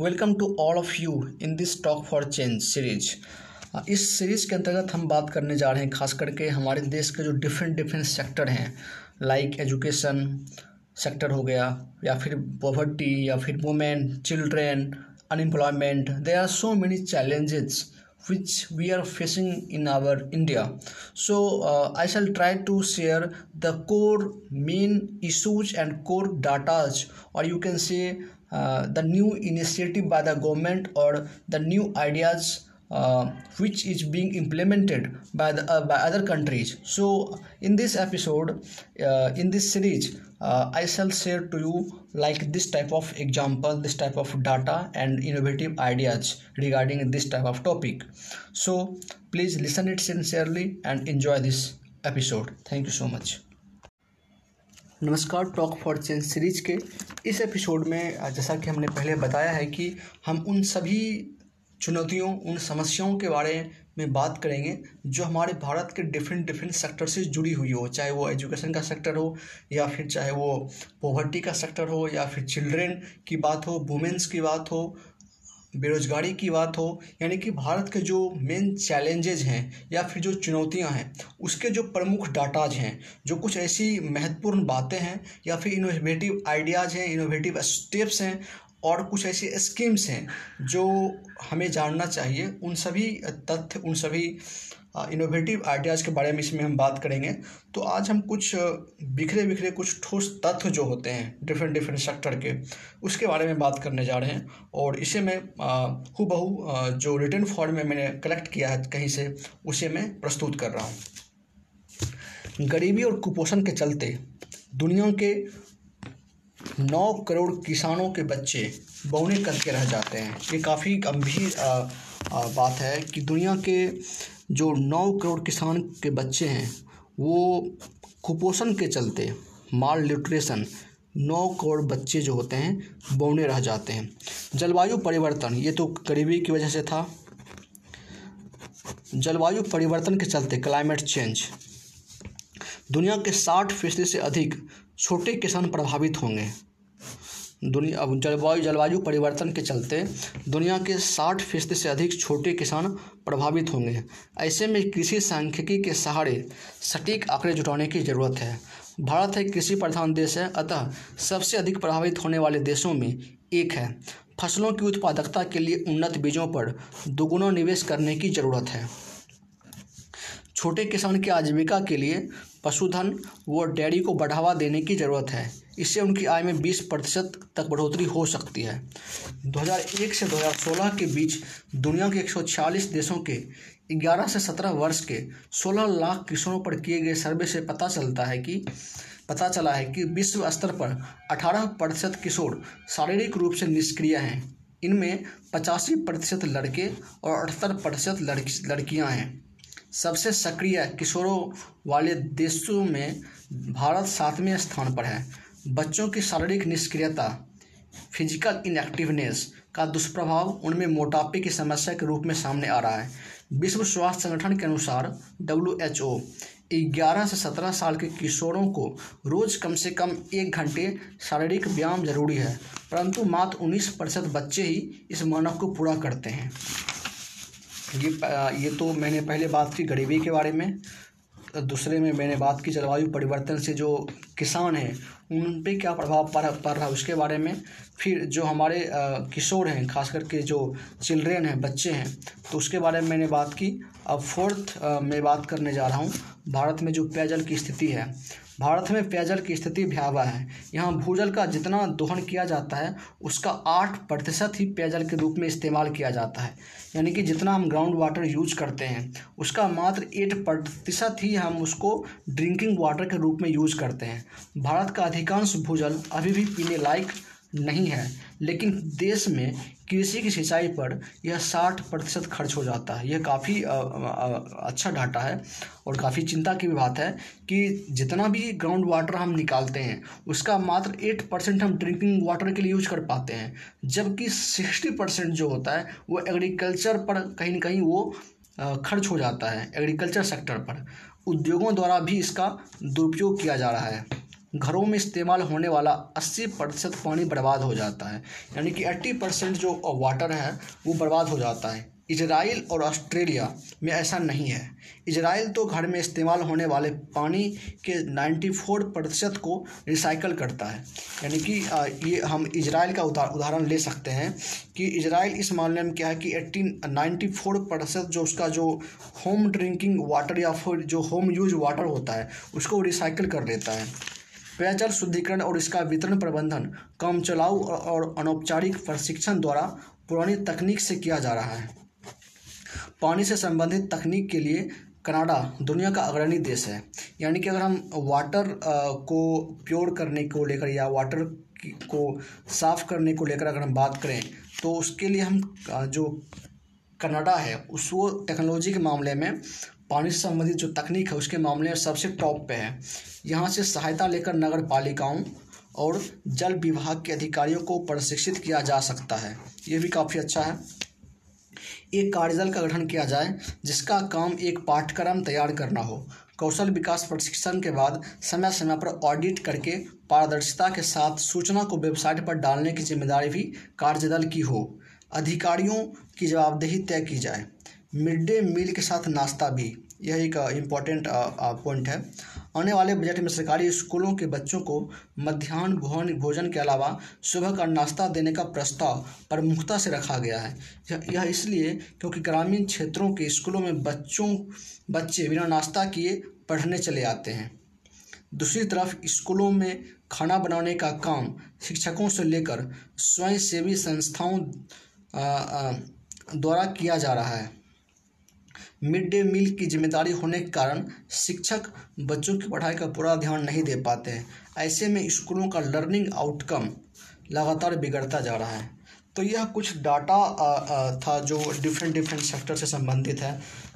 Welcome to all of you in this talk for change series इस series के अंतर्गत हम बात करने जा रहे हैं खास करके हमारे देश के जो डिफरेंट डिफरेंट सेक्टर हैं लाइक एजुकेशन सेक्टर हो गया या फिर पॉवर्टी या फिर women children unemployment they are so many challenges we are facing in our India. So uh, I shall try to share the core main issues and core datas or you can say uh, the new initiative by the government or the new ideas uh, which is being implemented by the uh, by other countries. So in this episode uh, in this series uh, i shall share to you like this type of example this type of data and innovative ideas regarding this type of topic. So please listen it sincerely and enjoy this episode. Thank you so much नमस्कार talk for change series के इस episode में, जैसा कि हमने पहले बताया है कि हम उन सभी चुनौतियों, उन समस्याओं के बारे में बात करेंगे जो हमारे भारत के डिफरेंट डिफरेंट सेक्टर से जुड़ी हुई हो। चाहे वो एजुकेशन का सेक्टर हो, या फिर चाहे वो पॉवर्टी का सेक्टर हो, या फिर चिल्ड्रेन की बात हो वुमेंस की बात हो बेरोजगारी की बात हो, यानी कि भारत के जो मेन चैलेंजेज हैं या फिर जो चुनौतियाँ हैं, उसके जो प्रमुख डाटाज हैं, जो कुछ ऐसी महत्वपूर्ण बातें हैं या फिर इनोवेटिव आइडियाज़ हैं इनोवेटिव स्टेप्स हैं और कुछ ऐसी स्कीम्स हैं जो हमें जानना चाहिए, उन सभी तथ्य, उन सभी इनोवेटिव आइडियाज़ के बारे में इसमें हम बात करेंगे। तो आज हम कुछ बिखरे बिखरे कुछ ठोस तथ्य जो होते हैं डिफरेंट डिफरेंट सेक्टर के, उसके बारे में बात करने जा रहे हैं। और इसे मैं हु बहू जो रिटर्न फॉर्म में मैंने कलेक्ट किया है कहीं से, उसे मैं प्रस्तुत कर रहा हूँ। गरीबी और कुपोषण के चलते, दुनिया के नौ करोड़ किसानों के बच्चे बौने करके रह जाते हैं। ये काफ़ी गंभीर बात है कि दुनिया के जो नौ करोड़ किसान के बच्चे हैं, वो कुपोषण के चलते माल न्यूट्रिशन नौ करोड़ बच्चे जो होते हैं, बौने रह जाते हैं। जलवायु परिवर्तन, ये तो गरीबी की वजह से था। जलवायु परिवर्तन के चलते क्लाइमेट चेंज। दुनिया के साठ फ़ीसदी से अधिक छोटे किसान प्रभावित होंगे। दुनिया, अब जलवायु जलवायु परिवर्तन के चलते दुनिया के साठ फ़ीसदी से अधिक छोटे किसान प्रभावित होंगे। ऐसे में कृषि सांख्यिकी के सहारे सटीक आंकड़े जुटाने की ज़रूरत है। भारत एक कृषि प्रधान देश है, अतः सबसे अधिक प्रभावित होने वाले देशों में एक है। फ़सलों की उत्पादकता के लिए उन्नत बीजों पर दोगुना निवेश करने की ज़रूरत है। छोटे किसान की आजीविका के लिए पशुधन व डेयरी को बढ़ावा देने की ज़रूरत है। इससे उनकी आय में 20 प्रतिशत तक बढ़ोतरी हो सकती है। 2001 से 2016 के बीच दुनिया के 146 देशों के 11 से 17 वर्ष के 16 लाख किसानों पर किए गए सर्वे से पता चलता है कि, पता चला है कि विश्व स्तर पर 18 प्रतिशत किशोर शारीरिक रूप से निष्क्रिय हैं। इनमें पचासी प्रतिशत लड़के और अठहत्तर प्रतिशत लड़की, लड़कियाँ हैं। सबसे सक्रिय किशोरों वाले देशों में भारत सातवें स्थान पर है। बच्चों की शारीरिक निष्क्रियता फ़िज़िकल इनएक्टिवनेस का दुष्प्रभाव उनमें मोटापे की समस्या के रूप में सामने आ रहा है। विश्व स्वास्थ्य संगठन के अनुसार डब्ल्यू एच ओ ग्यारह से सत्रह साल के किशोरों को रोज़ कम से कम एक घंटे शारीरिक व्यायाम ज़रूरी है, परंतु मात्र उन्नीस प्रतिशत बच्चे ही इस मानक को पूरा करते हैं। ये ये तो मैंने पहले बात की गरीबी के बारे में, दूसरे में मैंने बात की जलवायु परिवर्तन से जो किसान हैं उन पर क्या प्रभाव पड़ पड़ रहा है उसके बारे में। फिर जो हमारे किशोर हैं खास करके जो चिल्ड्रेन हैं, बच्चे हैं तो उसके बारे में मैंने बात की। अब फोर्थ में बात करने जा रहा हूँ। भारत में जो पेयजल की स्थिति है भारत में पेयजल की स्थिति भयावह है। यहाँ भूजल का जितना दोहन किया जाता है, उसका आठ प्रतिशत ही पेयजल के रूप में इस्तेमाल किया जाता है। यानी कि जितना हम ग्राउंड वाटर यूज़ करते हैं, उसका मात्र एट प्रतिशत ही हम उसको ड्रिंकिंग वाटर के रूप में यूज़ करते हैं। भारत का अधिकांश भूजल अभी भी पीने लायक नहीं है। लेकिन देश में कृषि की सिंचाई पर यह साठ प्रतिशत खर्च हो जाता है। यह काफ़ी अच्छा डाटा है और काफ़ी चिंता की भी बात है कि जितना भी ग्राउंड वाटर हम निकालते हैं, उसका मात्र एट परसेंट हम ड्रिंकिंग वाटर के लिए यूज़ कर पाते हैं। जबकि सिक्सटी परसेंट जो होता है, वो एग्रीकल्चर पर कहीं ना कहीं वो खर्च हो जाता है एग्रीकल्चर सेक्टर पर। उद्योगों द्वारा भी इसका दुरुपयोग किया जा रहा है। घरों में इस्तेमाल होने वाला 80 प्रतिशत पानी बर्बाद हो जाता है, यानी कि 80 परसेंट जो वाटर है, वो बर्बाद हो जाता है। इजराइल और ऑस्ट्रेलिया में ऐसा नहीं है। इजराइल तो घर में इस्तेमाल होने वाले पानी के 94 प्रतिशत को रिसाइकल करता है। यानी कि ये हम इजराइल का उदाहरण ले सकते हैं कि इजराइल इस मामले में क्या है कि एट्टीन नाइन्टी फोर प्रतिशत जो उसका जो होम ड्रिंकिंग वाटर या फिर जो होम यूज़ वाटर होता है, उसको रिसाइकल कर लेता है। पेयजल शुद्धिकरण और इसका वितरण प्रबंधन, कम चलाऊ और अनौपचारिक प्रशिक्षण द्वारा पुरानी तकनीक से किया जा रहा है। पानी से संबंधित तकनीक के लिए कनाडा दुनिया का अग्रणी देश है। यानी कि अगर हम वाटर को प्योर करने को लेकर या वाटर को साफ़ करने को लेकर अगर हम बात करें तो उसके लिए हम जो कनाडा है, उस वो टेक्नोलॉजी के मामले में पानी से संबंधित जो तकनीक है, उसके मामले में सबसे टॉप पे है। यहाँ से सहायता लेकर नगर पालिकाओं और जल विभाग के अधिकारियों को प्रशिक्षित किया जा सकता है। ये भी काफ़ी अच्छा है। एक कार्यदल का गठन किया जाए, जिसका काम एक पाठ्यक्रम तैयार करना हो। कौशल विकास प्रशिक्षण के बाद समय समय पर ऑडिट करके पारदर्शिता के साथ सूचना को वेबसाइट पर डालने की ज़िम्मेदारी भी कार्यदल की हो। अधिकारियों की जवाबदेही तय की जाए। मिड डे मील के साथ नाश्ता भी, यह एक इंपॉर्टेंट पॉइंट है। आने वाले बजट में सरकारी स्कूलों के बच्चों को मध्यान्ह भोजन भोजन के अलावा सुबह का नाश्ता देने का प्रस्ताव प्रमुखता से रखा गया है। यह इसलिए क्योंकि ग्रामीण क्षेत्रों के स्कूलों में बच्चों, बच्चे बिना नाश्ता किए पढ़ने चले आते हैं। दूसरी तरफ़, स्कूलों में खाना बनाने का काम शिक्षकों से लेकर स्वयंसेवी संस्थाओं द्वारा किया जा रहा है। मिड डे मील की ज़िम्मेदारी होने के कारण शिक्षक बच्चों की पढ़ाई का पूरा ध्यान नहीं दे पाते हैं। ऐसे में स्कूलों का लर्निंग आउटकम लगातार बिगड़ता जा रहा है। तो यह कुछ डाटा था जो डिफरेंट डिफरेंट सेक्टर से संबंधित है।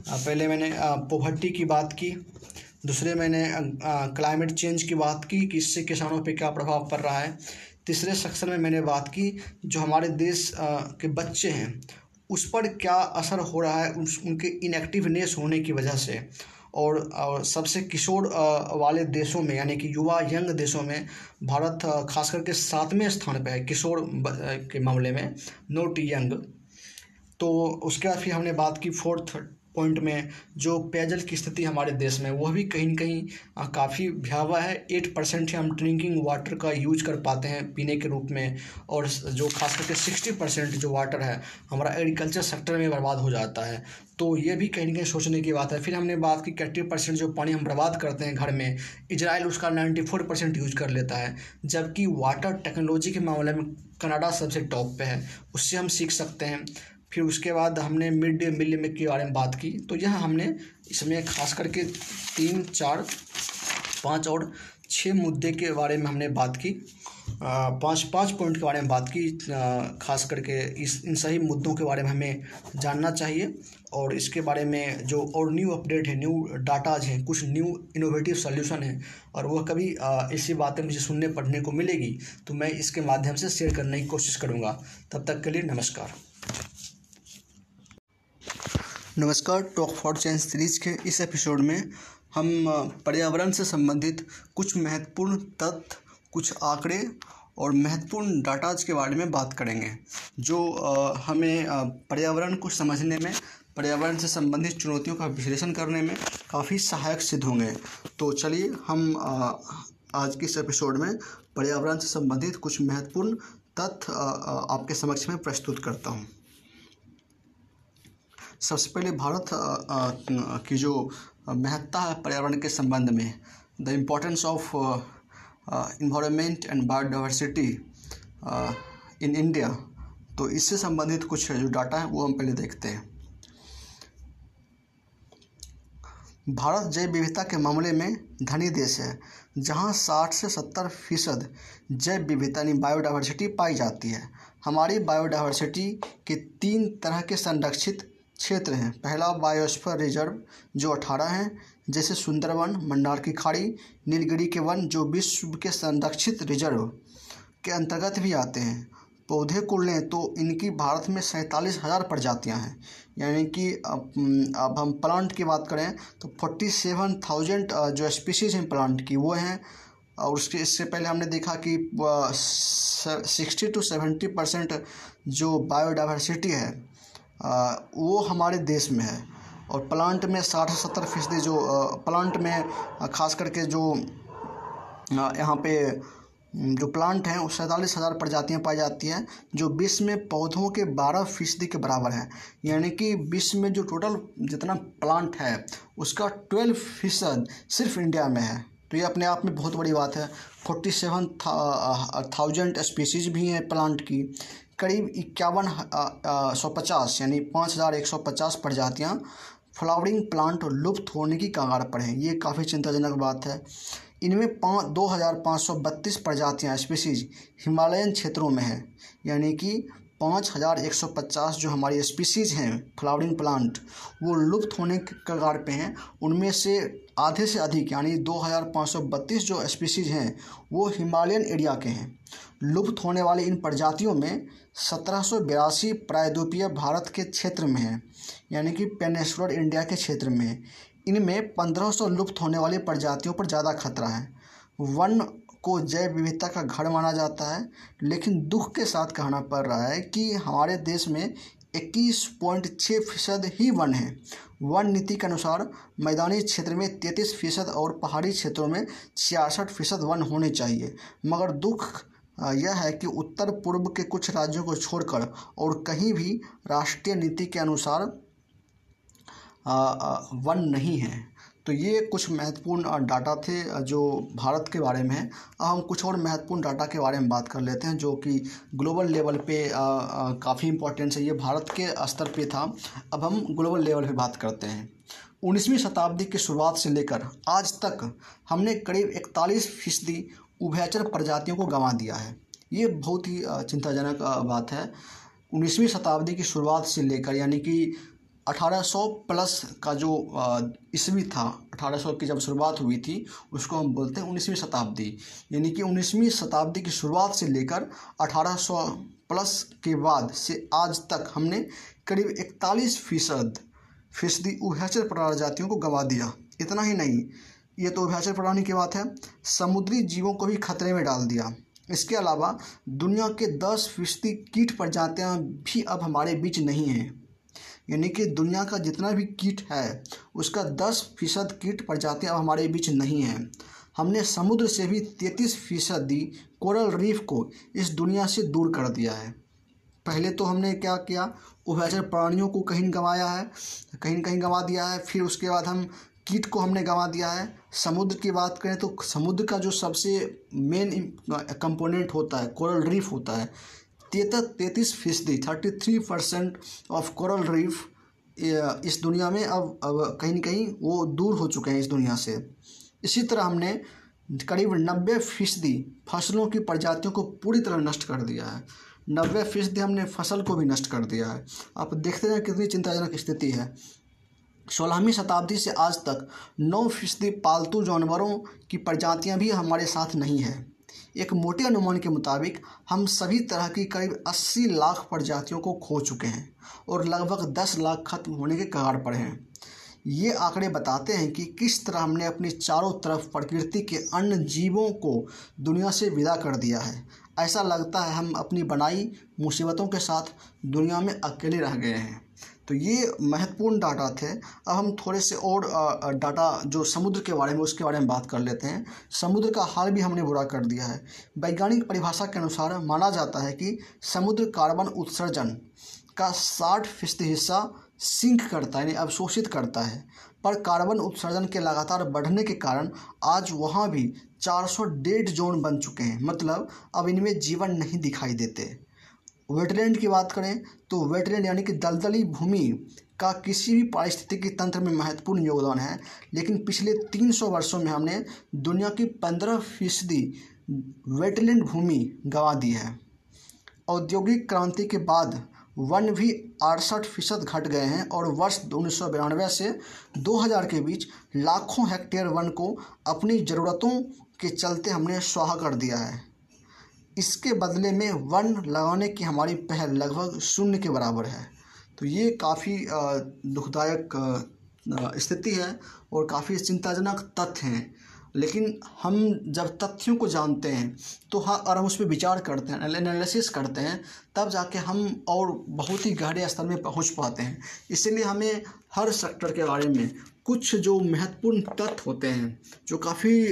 पहले मैंने पोवर्टी की बात की। दूसरे मैंने क्लाइमेट चेंज की बात की, कि इससे किसानों पे क्या प्रभाव पड़ रहा है। तीसरे सेक्शन में मैंने बात की, जो हमारे देश के बच्चे हैं उस पर क्या असर हो रहा है उस उनके इनएक्टिवनेस होने की वजह से? और, और सबसे किशोर वाले देशों में यानी कि युवा यंग देशों में भारत खास करके सातवें स्थान पर है किशोर के मामले में नोट यंग तो उसके बाद फिर हमने बात की फोर्थ पॉइंट में जो पेयजल की स्थिति हमारे देश में, वह भी कहीं ना कहीं काफ़ी भयावह है। एट परसेंट ही हम ड्रिंकिंग वाटर का यूज़ कर पाते हैं पीने के रूप में और जो खास करके सिक्सटी परसेंट जो वाटर है, हमारा एग्रीकल्चर सेक्टर में बर्बाद हो जाता है। तो ये भी कहीं ना कहीं सोचने की बात है। फिर हमने बात की कैटी परसेंट जो पानी हम बर्बाद करते हैं घर में इजराइल उसका नाइन्टी फोर परसेंट यूज़ कर लेता है। जबकि वाटर टेक्नोलॉजी के मामले में कनाडा सबसे टॉप पे है। उससे हम सीख सकते हैं। फिर उसके बाद हमने मिड डे मील में के बारे में बात की। तो यह हमने इसमें खास करके तीन, चार, पाँच और छः मुद्दे के बारे में हमने बात की। पाँच पाँच पॉइंट के बारे में बात की। खास करके इस, इन सही मुद्दों के बारे में हमें जानना चाहिए। और इसके बारे में जो और न्यू अपडेट है न्यू डाटाज हैं, कुछ न्यू इनोवेटिव सोल्यूशन है, और वह कभी ऐसी बातें मुझे सुनने, पढ़ने को मिलेगी तो मैं इसके माध्यम से शेयर करने की कोशिश करूँगा। तब तक के लिए नमस्कार। नमस्कार, टॉक फॉर चेंज सीरीज़ के इस एपिसोड में हम पर्यावरण से संबंधित कुछ महत्वपूर्ण तथ्य कुछ आंकड़े और महत्वपूर्ण डाटाज के बारे में बात करेंगे, जो हमें पर्यावरण को समझने में, पर्यावरण से संबंधित चुनौतियों का विश्लेषण करने में काफ़ी सहायक सिद्ध होंगे। तो चलिए हम आज के इस एपिसोड में पर्यावरण से संबंधित कुछ महत्वपूर्ण तथ्य आपके समक्ष में प्रस्तुत करता हूँ। सबसे पहले भारत की जो महत्ता है पर्यावरण के संबंध में the importance of environment and biodiversity in India तो इससे संबंधित कुछ जो डाटा है, वो हम पहले देखते हैं। भारत जैव विविधता के मामले में धनी देश है, जहाँ 60 से 70 फ़ीसद जैव विविधता, यानी बायोडाइवर्सिटी पाई जाती है। हमारी बायोडाइवर्सिटी के तीन तरह के संरक्षित क्षेत्र हैं। पहला बायोस्फीयर रिज़र्व, जो अठारह हैं, जैसे सुंदरवन, मंडार की खाड़ी, नीलगिरी के वन, जो विश्व के संरक्षित रिज़र्व के अंतर्गत भी आते हैं। पौधे को लें तो इनकी भारत में सैंतालीस हज़ार प्रजातियाँ हैं। यानी कि अब हम प्लांट की बात करें तो फोर्टी सेवन थाउज़ेंड जो स्पीसीज हैं प्लांट की, वो हैं। और उसके, इससे पहले हमने देखा कि सिक्सटी टू सेवेंटी परसेंट जो बायोडाइवर्सिटी है वो हमारे देश में है। और प्लांट में साठ सत्तर फ़ीसदी जो प्लांट में खास करके जो यहाँ पे जो प्लांट हैं, उस सैंतालीस हज़ार प्रजातियाँ पाई जाती हैं, जो विश्व में पौधों के बारह फ़ीसदी के बराबर हैं। यानी कि विश्व में जो टोटल जितना प्लांट है, उसका ट्वेल्व फ़ीसद सिर्फ़ इंडिया में है। तो ये अपने आप में बहुत बड़ी बात है। फोर्टी सेवन थाउज़ेंड स्पीसीज भी हैं प्लांट की। करीब इक्यावन सौ पचास, यानी पाँच हज़ार एक सौ पचास प्रजातियाँ फ्लावरिंग प्लांट लुप्त होने की कगार पर हैं। ये काफ़ी चिंताजनक बात है। इनमें पाँच, दो हज़ार पाँच सौ बत्तीस प्रजातियाँ स्पीसीज हिमालयन क्षेत्रों में हैं, यानी कि पाँच हज़ार एक सौ पचास जो हमारी स्पीसीज़ हैं फ्लावरिंग प्लांट वो लुप्त होने के कगार पे हैं। उनमें से आधे से अधिक, यानी दो हज़ार पाँच सौ बत्तीस जो स्पीसीज़ हैं, वो हिमालयन एरिया के हैं। लुप्त होने वाली इन प्रजातियों में सत्रह सौ बयासी प्रायद्वीपीय भारत के क्षेत्र में हैं, यानी कि पेनेसुलर इंडिया के क्षेत्र में। इनमें पंद्रह सौ लुप्त होने वाली प्रजातियों पर ज़्यादा खतरा है। वन को जैव विविधता का घर माना जाता है, लेकिन दुख के साथ कहना पड़ रहा है कि हमारे देश में इक्कीस पॉइंट छः फ़ीसद ही वन है। वन नीति के अनुसार मैदानी क्षेत्र में तैंतीस फ़ीसद और पहाड़ी क्षेत्रों में छियासठ फ़ीसद वन होने चाहिए। मगर दुख यह है कि उत्तर पूर्व के कुछ राज्यों को छोड़कर और कहीं भी राष्ट्रीय नीति के अनुसार वन नहीं है। तो ये कुछ महत्वपूर्ण डाटा थे जो भारत के बारे में है। अब हम कुछ और महत्वपूर्ण डाटा के बारे में बात कर लेते हैं, जो कि ग्लोबल लेवल पे काफ़ी इम्पोर्टेंस है। ये भारत के स्तर पे था। अब हम ग्लोबल लेवल पे बात करते हैं। उन्नीसवीं शताब्दी की शुरुआत से लेकर आज तक हमने करीब इकतालीस फ़ीसदी उभयचर प्रजातियों को गंवा दिया है। ये बहुत ही चिंताजनक बात है। उन्नीसवीं शताब्दी की शुरुआत से लेकर यानी कि 1800 प्लस का जो ईस्वी था 1800 की जब शुरुआत हुई थी, उसको हम बोलते हैं उन्नीसवीं शताब्दी। यानी कि उन्नीसवीं शताब्दी की शुरुआत से लेकर 1800 प्लस के बाद से आज तक हमने करीब इकतालीस फ़ीसद फ़ीसदी उभयचर प्रजातियों को गंवा दिया। इतना ही नहीं, ये तो उभयचर प्राणी की बात है। समुद्री जीवों को भी खतरे में डाल दिया। इसके अलावा दुनिया के दस फ़ीसदी कीट प्रजातियाँ भी अब हमारे बीच नहीं हैं। यानी कि दुनिया का जितना भी कीट है, उसका दस फ़ीसद कीट प्रजातियाँ अब हमारे बीच नहीं हैं। हमने समुद्र से भी तैंतीस फ़ीसदी कोरल रीफ को इस दुनिया से दूर कर दिया है। पहले तो हमने क्या किया? उभयचर प्राणियों को कहीं गंवाया है, कहीं कहीं गंवा दिया है, फिर उसके बाद हम कीट को हमने गंवा दिया है। समुद्र की बात करें तो समुद्र का जो सबसे मेन कंपोनेंट होता है, कोरल रीफ होता है तैतीस तैंतीस फ़ीसदी thirty three percent of coral reef इस दुनिया में अब अब कहीं ना कहीं वो दूर हो चुके हैं इस दुनिया से। इसी तरह हमने करीब नब्बे फ़ीसदी फ़सलों की प्रजातियों को पूरी तरह नष्ट कर दिया है। नब्बे फ़ीसदी हमने फ़सल को भी नष्ट कर दिया है। आप देखते हैं कितनी चिंताजनक स्थिति है। सोलहवीं शताब्दी से आज तक नौ फ़ीसदी पालतू जानवरों की प्रजातियाँ भी हमारे साथ नहीं है। एक मोटे अनुमान के मुताबिक, हम सभी तरह की करीब 80 लाख प्रजातियों को खो चुके हैं और लगभग 10 लाख खत्म होने के कगार पर हैं। ये आंकड़े बताते हैं कि किस तरह हमने अपनी चारों तरफ़ प्रकृति के अन्य जीवों को दुनिया से विदा कर दिया है। ऐसा लगता है हम अपनी बनाई मुसीबतों के साथ दुनिया में अकेले रह गए हैं। तो ये महत्वपूर्ण डाटा थे। अब हम थोड़े से और डाटा जो समुद्र के बारे में, उसके बारे में बात कर लेते हैं। समुद्र का हाल भी हमने बुरा कर दिया है। वैज्ञानिक परिभाषा के अनुसार माना जाता है कि समुद्र कार्बन उत्सर्जन का साठ फ़ीसदी हिस्सा सिंक करता है, यानी अवशोषित करता है। पर कार्बन उत्सर्जन के लगातार बढ़ने के कारण आज वहाँ भी 400 डेड जोन बन चुके हैं। मतलब अब इनमें जीवन नहीं दिखाई देते। वेटलैंड की बात करें तो वेटलैंड यानी कि दलदली भूमि का किसी भी पारिस्थितिकी तंत्र में महत्वपूर्ण योगदान है। लेकिन पिछले 300 वर्षों में हमने दुनिया की 15 फ़ीसदी वेटलैंड भूमि गंवा दी है। औद्योगिक क्रांति के बाद वन भी अड़सठ फ़ीसद घट गए हैं और वर्ष उन्नीस से 2000 के बीच लाखों हेक्टेयर वन को अपनी ज़रूरतों के चलते हमने स्वाहा कर दिया है। इसके बदले में वन लगाने की हमारी पहल लगभग शून्य के बराबर है। तो ये काफ़ी दुखदायक स्थिति है और काफ़ी चिंताजनक तथ्य हैं। लेकिन हम जब तथ्यों को जानते हैं तो हाँ और हम उस पर विचार करते हैं एनालिसिस करते हैं, तब जाके हम और बहुत ही गहरे स्तर में पहुँच पाते हैं। इसलिए हमें हर सेक्टर के बारे में कुछ जो महत्वपूर्ण तथ्य होते हैं, जो काफ़ी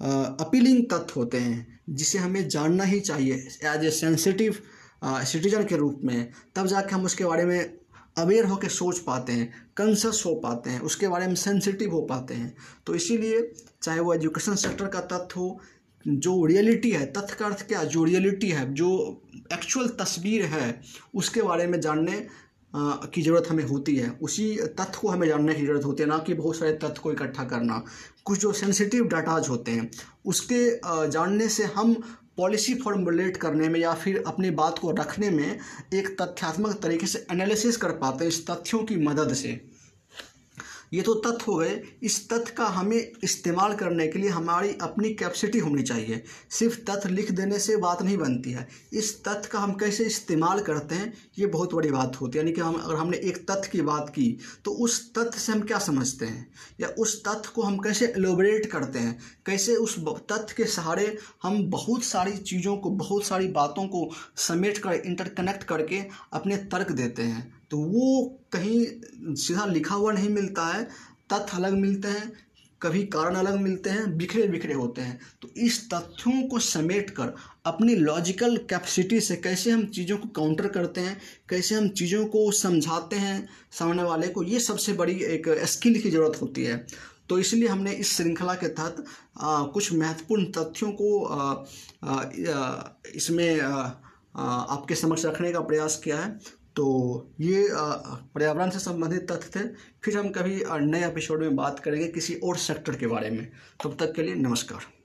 अपीलिंग तथ्य होते हैं, जिसे हमें जानना ही चाहिए। एज ए सेंसिटिव सिटीजन के रूप में, तब जाके हम उसके बारे में अवेयर होकर सोच पाते हैं कंसस हो पाते हैं, उसके बारे में सेंसिटिव हो पाते हैं। तो इसीलिए, चाहे वो एजुकेशन सेक्टर का तथ्य हो, जो रियलिटी है, तथ्य का अर्थ क्या जो रियलिटी है, जो एक्चुअल तस्वीर है, उसके बारे में जानने की ज़रूरत हमें होती है। उसी तथ्य को हमें जानने की ज़रूरत होती है ना कि बहुत सारे तथ्य को इकट्ठा करना। कुछ जो सेंसिटिव डाटाज होते हैं, उसके जानने से हम पॉलिसी फॉर्मुलेट करने में या फिर अपनी बात को रखने में एक तथ्यात्मक तरीके से एनालिसिस कर पाते हैं इस तथ्यों की मदद से। ये तो तथ्य हो गए। इस तथ्य का हमें इस्तेमाल करने के लिए हमारी अपनी कैपेसिटी होनी चाहिए। सिर्फ़ तथ्य लिख देने से बात नहीं बनती है। इस तथ्य का हम कैसे इस्तेमाल करते हैं, ये बहुत बड़ी बात होती है। यानी कि हम, अगर हमने एक तथ्य की बात की तो उस तथ्य से हम क्या समझते हैं? या उस तथ्य को हम कैसे एलोबरेट करते हैं? कैसे उस तथ्य के सहारे हम बहुत सारी चीज़ों को, बहुत सारी बातों को समेट कर इंटरकनेक्ट करके अपने तर्क देते हैं? तो वो कहीं सीधा लिखा हुआ नहीं मिलता है तथ्य अलग मिलते हैं कभी कारण अलग मिलते हैं बिखरे बिखरे होते हैं। तो इस तथ्यों को समेट कर अपनी लॉजिकल कैपेसिटी से कैसे हम चीज़ों को काउंटर करते हैं कैसे हम चीज़ों को समझाते हैं सामने वाले को ये सबसे बड़ी एक स्किल की ज़रूरत होती है। तो इसलिए हमने इस श्रृंखला के तहत कुछ महत्वपूर्ण तथ्यों को आ, आ, इसमें आ, आपके समक्ष रखने का प्रयास किया है। तो ये पर्यावरण से संबंधित तथ्य थे। फिर हम कभी नए एपिसोड में बात करेंगे किसी और सेक्टर के बारे में। तब तक के लिए नमस्कार।